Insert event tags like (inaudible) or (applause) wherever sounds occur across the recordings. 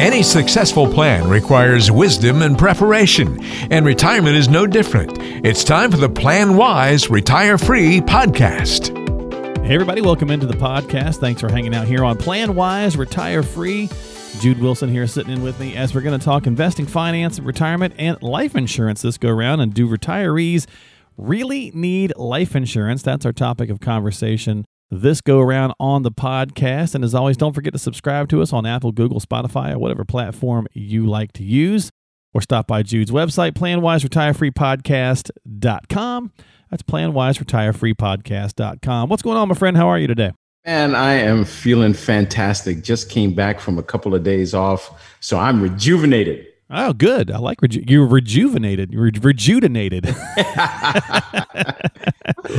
Any successful plan requires wisdom and preparation, and retirement is no different. It's time for the Plan Wise Retire Free podcast. Hey, everybody, welcome into the podcast. Thanks for hanging out here on Plan Wise Retire Free. Jude Wilson here sitting in with me as we're going to talk investing, finance, retirement, and life insurance this go around. And do retirees really need life insurance? That's our topic of conversation this go around on the podcast. And as always, don't forget to subscribe to us on Apple, Google, Spotify, or whatever platform you like to use. Or stop by Jude's website, planwiseretireFreePodcast.com. That's planwiseretireFreePodcast.com. What's going on, my friend? How are you today? Man, I am feeling fantastic. Just came back from a couple of days off, so I'm rejuvenated. Oh, good. I like reju- you're rejuvenated. You're rejuvenated. (laughs) I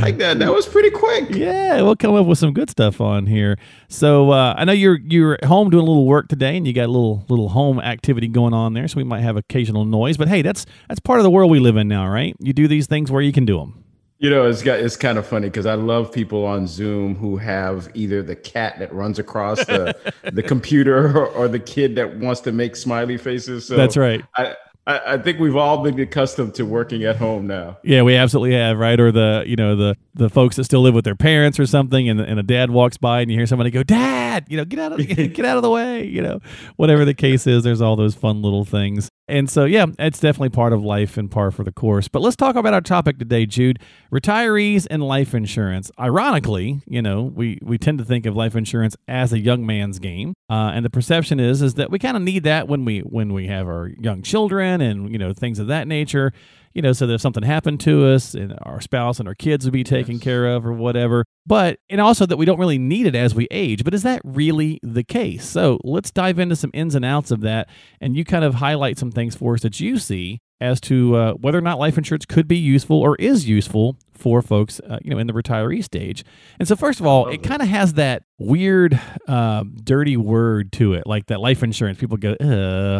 like that. That was pretty quick. Yeah, we'll come up with some good stuff on here. So uh, I know you're you're at home doing a little work today, and you got a little little home activity going on there. So we might have occasional noise, but hey, that's that's part of the world we live in now, right? You do these things where you can do them. You know, it's got it's kind of funny because I love people on Zoom who have either the cat that runs across the (laughs) the computer or, or, the kid that wants to make smiley faces. So That's right. I, I, I think we've all been accustomed to working at home now. Yeah, we absolutely have, right? Or the you know the the folks that still live with their parents or something, and and a dad walks by and you hear somebody go, "Dad, you know, get out of (laughs) get out of the way," you know, whatever the case is. There's all those fun little things. And so, yeah, it's definitely part of life and par for the course. But let's talk about our topic today, Jude: retirees and life insurance. Ironically, you know, we we tend to think of life insurance as a young man's game, uh, and the perception is is that we kind of need that when we when we have our young children and you know things of that nature you know, so that if something happened to us and our spouse and our kids would be taken yes. care of or whatever. But, and also that we don't really need it as we age. But is that really the case? So let's dive into some ins and outs of that. And you kind of highlight some things for us that you see as to uh, whether or not life insurance could be useful or is useful for folks, uh, you know, in the retiree stage. And so, first of all, it kind of has that weird, uh, dirty word to it, like that life insurance. People go, I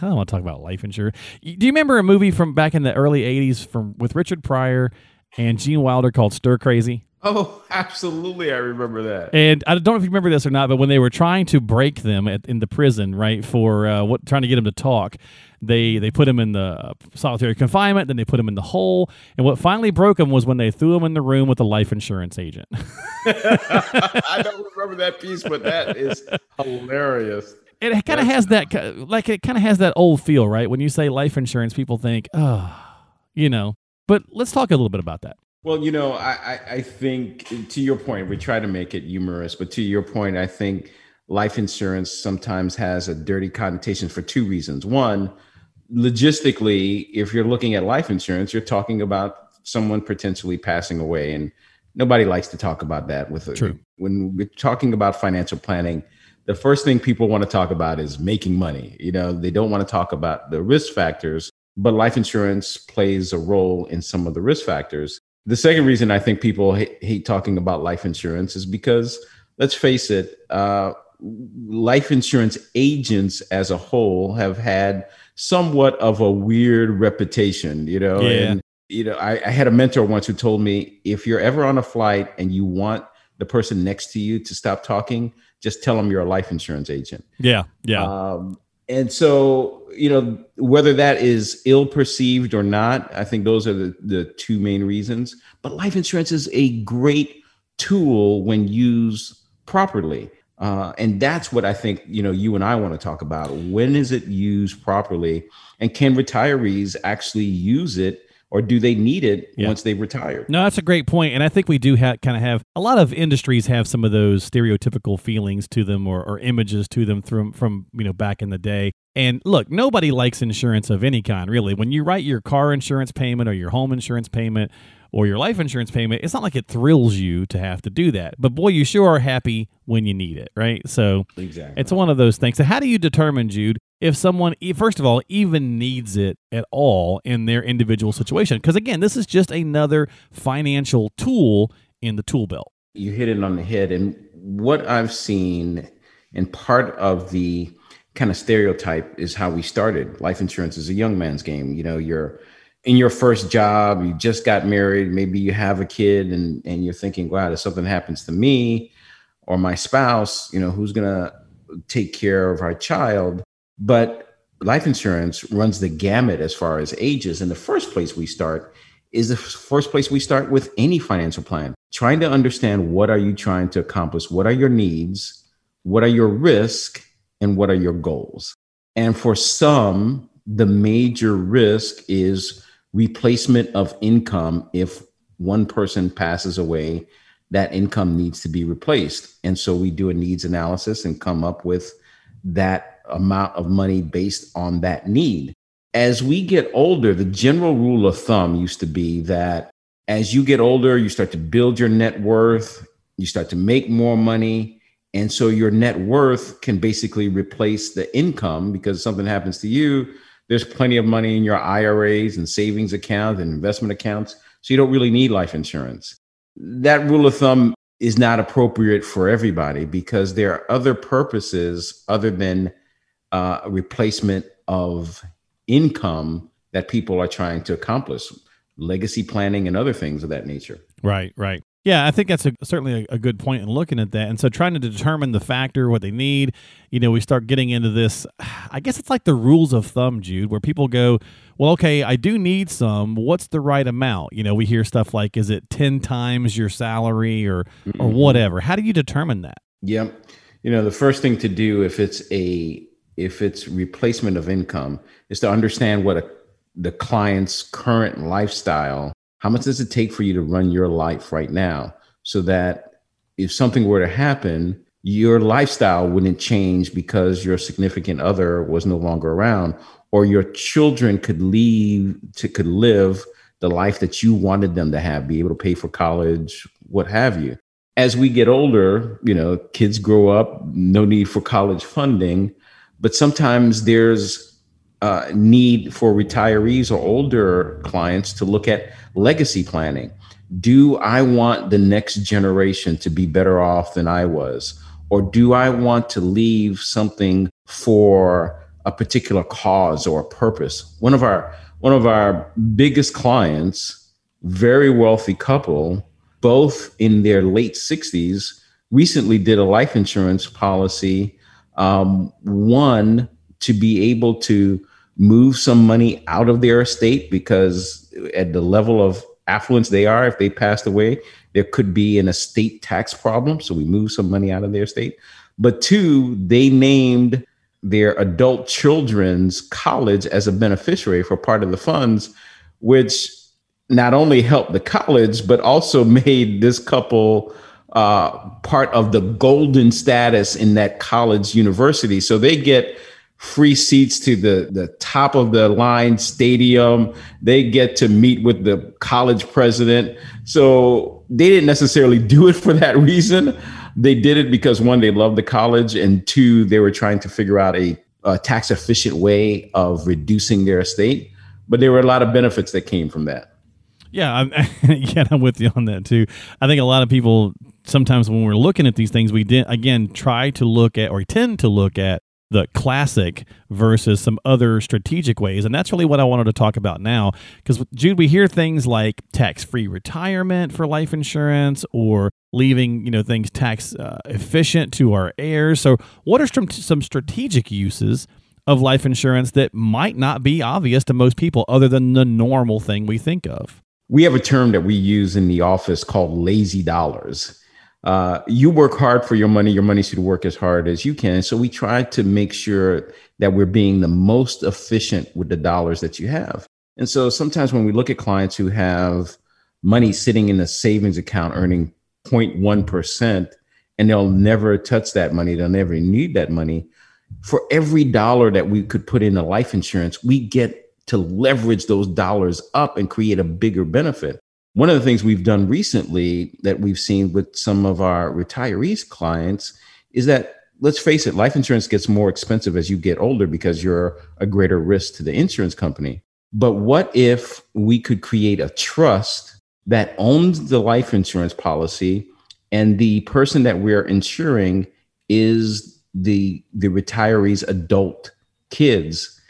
don't want to talk about life insurance. Do you remember a movie from back in the early '80s from with Richard Pryor and Gene Wilder called Stir Crazy? Oh, (laughs) absolutely. I remember that. And I don't know if you remember this or not, but when they were trying to break them at, in the prison, right, for uh, what trying to get them to talk, they they put him in the solitary confinement, then they put him in the hole, and what finally broke him was when they threw him in the room with a life insurance agent. (laughs) (laughs) I don't remember that piece, but that is hilarious. It kind of has that like it kind of has that old feel, right? When you say life insurance, people think, oh, you know. But let's talk a little bit about that. Well, you know, I, I think to your point, we try to make it humorous, but to your point, I think life insurance sometimes has a dirty connotation for two reasons. One, logistically, if you're looking at life insurance, you're talking about someone potentially passing away, and nobody likes to talk about that. With True. when we're talking about financial planning, the first thing people want to talk about is making money. You know, they don't want to talk about the risk factors, but life insurance plays a role in some of the risk factors. The second reason I think people hate, hate talking about life insurance is because, let's face it, uh, life insurance agents as a whole have had somewhat of a weird reputation, you know. Yeah. And you know, I, I, had a mentor once who told me if you're ever on a flight and you want the person next to you to stop talking, just tell them you're a life insurance agent. Yeah, yeah. Um, and so, you know, whether that is ill perceived or not, I think those are the, the two main reasons. But life insurance is a great tool when used properly. Uh, and that's what I think you know you and I want to talk about. When is it used properly, and can retirees actually use it, or do they need it yeah. once they've retired? No, that's a great point, and I think we do ha- kind of have a lot of industries have some of those stereotypical feelings to them or, or images to them from from you know back in the day. And look, nobody likes insurance of any kind, really. When you write your car insurance payment or your home insurance payment or your life insurance payment, it's not like it thrills you to have to do that. But boy, you sure are happy when you need it, right? So exactly. it's one of those things. So how do you determine, Jude, if someone, first of all, even needs it at all in their individual situation? Because again, this is just another financial tool in the tool belt. You hit it on the head. And what I've seen, and part of the kind of stereotype is how we started. Life insurance is a young man's game. You know, you're in your first job, you just got married, maybe you have a kid and, and you're thinking, wow, if something happens to me or my spouse, you know, who's going to take care of our child? But life insurance runs the gamut as far as ages. And the first place we start is the first place we start with any financial plan, trying to understand what are you trying to accomplish? What are your needs? What are your risks? And what are your goals? And for some, the major risk is replacement of income if one person passes away that income needs to be replaced. And so we do a needs analysis and come up with that amount of money based on that need. As we get older the general rule of thumb used to be that as you get older you start to build your net worth you start to make more money. And so your net worth can basically replace the income because something happens to you there's plenty of money in your IRAs and savings accounts and investment accounts. So you don't really need life insurance. That rule of thumb is not appropriate for everybody because there are other purposes other than uh, replacement of income that people are trying to accomplish, legacy planning and other things of that nature. Right, right. Yeah, I think that's a, certainly a, a, good point in looking at that. And so trying to determine the factor, what they need, you know, we start getting into this. (sighs) I guess it's like the rules of thumb, Jude, where people go, well, okay, I do need some. What's the right amount? You know, we hear stuff like, is it 10 times your salary or, mm-hmm. or whatever? How do you determine that? Yep. You know, the first thing to do if it's a, if it's replacement of income is to understand what a, the client's current lifestyle how much does it take for you to run your life right now so that if something were to happen, your lifestyle wouldn't change because your significant other was no longer around or your children could leave to could live the life that you wanted them to have, be able to pay for college, what have you. As we get older, you know, kids grow up, no need for college funding, but sometimes there's uh, need for retirees or older clients to look at legacy planning. Do I want the next generation to be better off than I was? Or do I want to leave something for a particular cause or purpose? One of our one of our biggest clients, very wealthy couple, both in their late 60s, recently did a life insurance policy. Um, one to be able to move some money out of their estate because at the level of affluence they are, if they passed away, there could be an estate tax problem. So we move some money out of their estate. But two, they named their adult children's college as a beneficiary for part of the funds, which not only helped the college, but also (laughs) made this couple uh, part of the golden status in that college university. So they get free seats to the, the top of the line stadium. They get to meet with the college president. So they didn't necessarily (laughs) do it for that reason. They did it because one, they loved the college, and two, they were trying to figure out a, a tax efficient way of reducing their estate. But there were a lot of benefits that came from that. Yeah, I'm, (laughs) yeah, I'm with you on that too. I think a lot of people sometimes when we're looking at these things, we did again try to look at or tend to look at the classic versus some other strategic ways. And that's really what I wanted to talk about now. Because, Jude, we hear things like tax free retirement for life insurance or leaving you know things tax uh, efficient to our heirs. So, what are some, some strategic uses of life insurance that might not be obvious to most people other than the normal thing we think of? We have a term that we use in the office called lazy dollars uh, you work hard for your money. Your money should work as hard as you can. So we try to make sure that we're being the most efficient with the dollars that you have. And so sometimes when we look at clients who have money sitting in a savings account earning 0.1%, and they'll never touch that money, they'll never need that money. For every dollar that we could put into life insurance, we get to leverage those dollars up and create a bigger benefit. One of the things we've done recently that we've seen with some of our retirees clients is that let's face it, life insurance gets more expensive as you get older because you're a greater risk to the insurance company. But what if we could create a trust that owns the life insurance policy and the person that we're insuring is the the retiree's adult kids.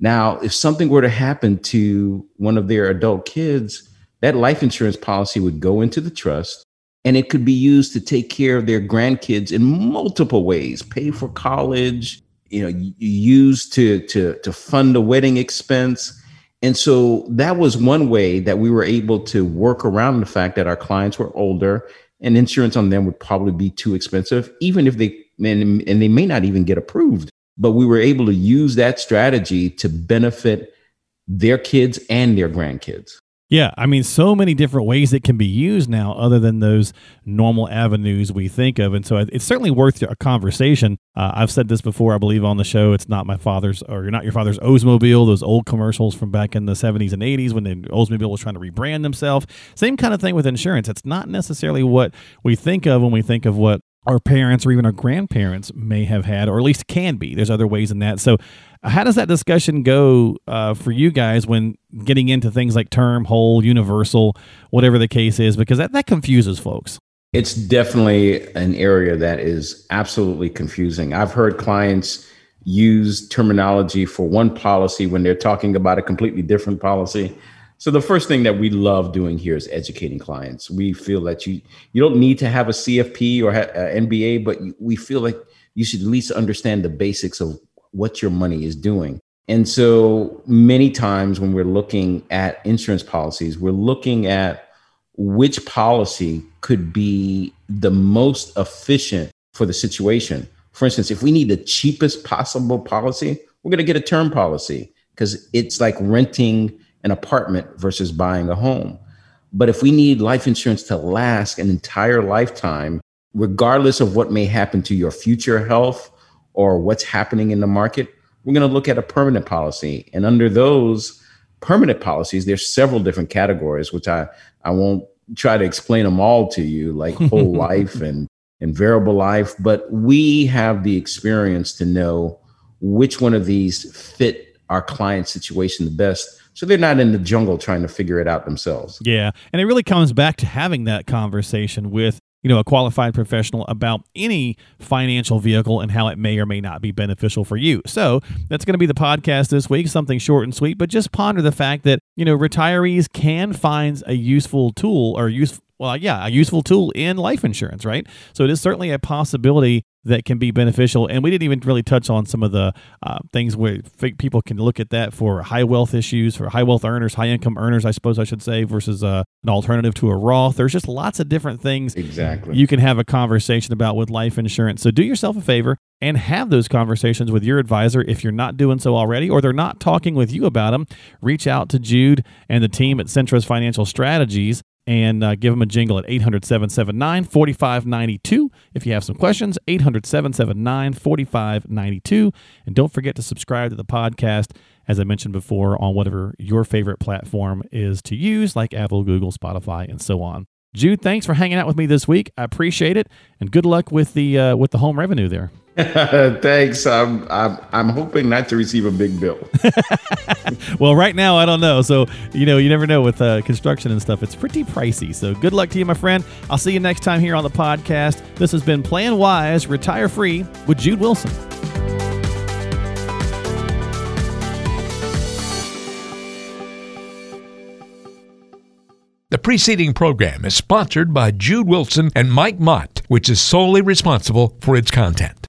Now, if something were to happen to one of their adult kids, that life insurance policy would go into the trust and it could be used to take care of their grandkids in multiple ways. Pay for college you know used to to to fund a wedding expense. And so that was one way that we were able to work around the fact that our clients were older and insurance on them would probably be too expensive even if they and, and they may not even get approved. But we were able to use that strategy to benefit their kids and their grandkids yeah, I mean, so many different ways it can be used now, other than those normal avenues we think of, and so it's certainly worth a conversation. Uh, I've said this before, I believe, on the show. It's not my father's, or you're not your father's Oldsmobile. Those old commercials from back in the 70s and 80s when the Oldsmobile was trying to rebrand themselves. Same kind of thing with insurance. It's not necessarily what we think of when we think of what our parents or even our grandparents may have had, or at least can be. There's other ways in that. So, how does that discussion go uh, for you guys when getting into things like term, whole, universal, whatever the case is? Because that, that confuses folks. It's definitely an area that is absolutely confusing. I've heard clients use terminology for one policy when they're talking about a completely different policy. So the first thing that we love doing here is educating clients. We feel that you you don't need to have a CFP or an uh, MBA, but we feel like you should at least understand the basics of what your money is doing. And so many times when we're looking at insurance policies, we're looking at which policy could be the most efficient for the situation. For instance, if we need the cheapest possible policy, we're going to get a term policy because it's like renting an apartment versus buying a home. But if we need life insurance to last an entire lifetime, regardless of what may happen to your future health or what's happening in the market, we're going to look at a permanent policy. And under those permanent policies, there's several different categories, which I, I won't try to explain them all to you, like (laughs) whole life and, and variable life. But we have the experience to know which one of these fit our client situation the best so they're not in the jungle trying to figure it out themselves. Yeah. And it really comes back to having that conversation with you know a qualified professional about any financial vehicle and how it may or may not be beneficial for you so that's going to be the podcast this week something short and sweet but just ponder the fact that you know retirees can find a useful tool or use well yeah a useful tool in life insurance right so it is certainly a possibility that can be beneficial. And we didn't even really touch on some of the uh, things where people can look at that for high wealth issues, for high wealth earners, high income earners, I suppose I should say, versus uh, an alternative to a Roth. There's just lots of different things exactly you can have a conversation about with life insurance. So do yourself a favor and have those conversations with your advisor if you're not doing so already or they're not talking with you about them. Reach out to Jude and the team at Centros Financial Strategies and uh, give them a jingle at 800 779 4592. If you have some questions, 800 779 4592. And don't forget to subscribe to the podcast, as I mentioned before, on whatever your favorite platform is to use, like Apple, Google, Spotify, and so on. Jude, thanks for hanging out with me this week. I appreciate it, and good luck with the uh, with the home revenue there. (laughs) Thanks. I'm, I'm I'm hoping not to receive a big bill. (laughs) (laughs) well, right now I don't know. So you know, you never know with uh, construction and stuff. It's pretty pricey. So good luck to you, my friend. I'll see you next time here on the podcast. This has been Plan Wise, Retire Free with Jude Wilson. The preceding program is sponsored by Jude Wilson and Mike Mott, which is solely responsible for its content.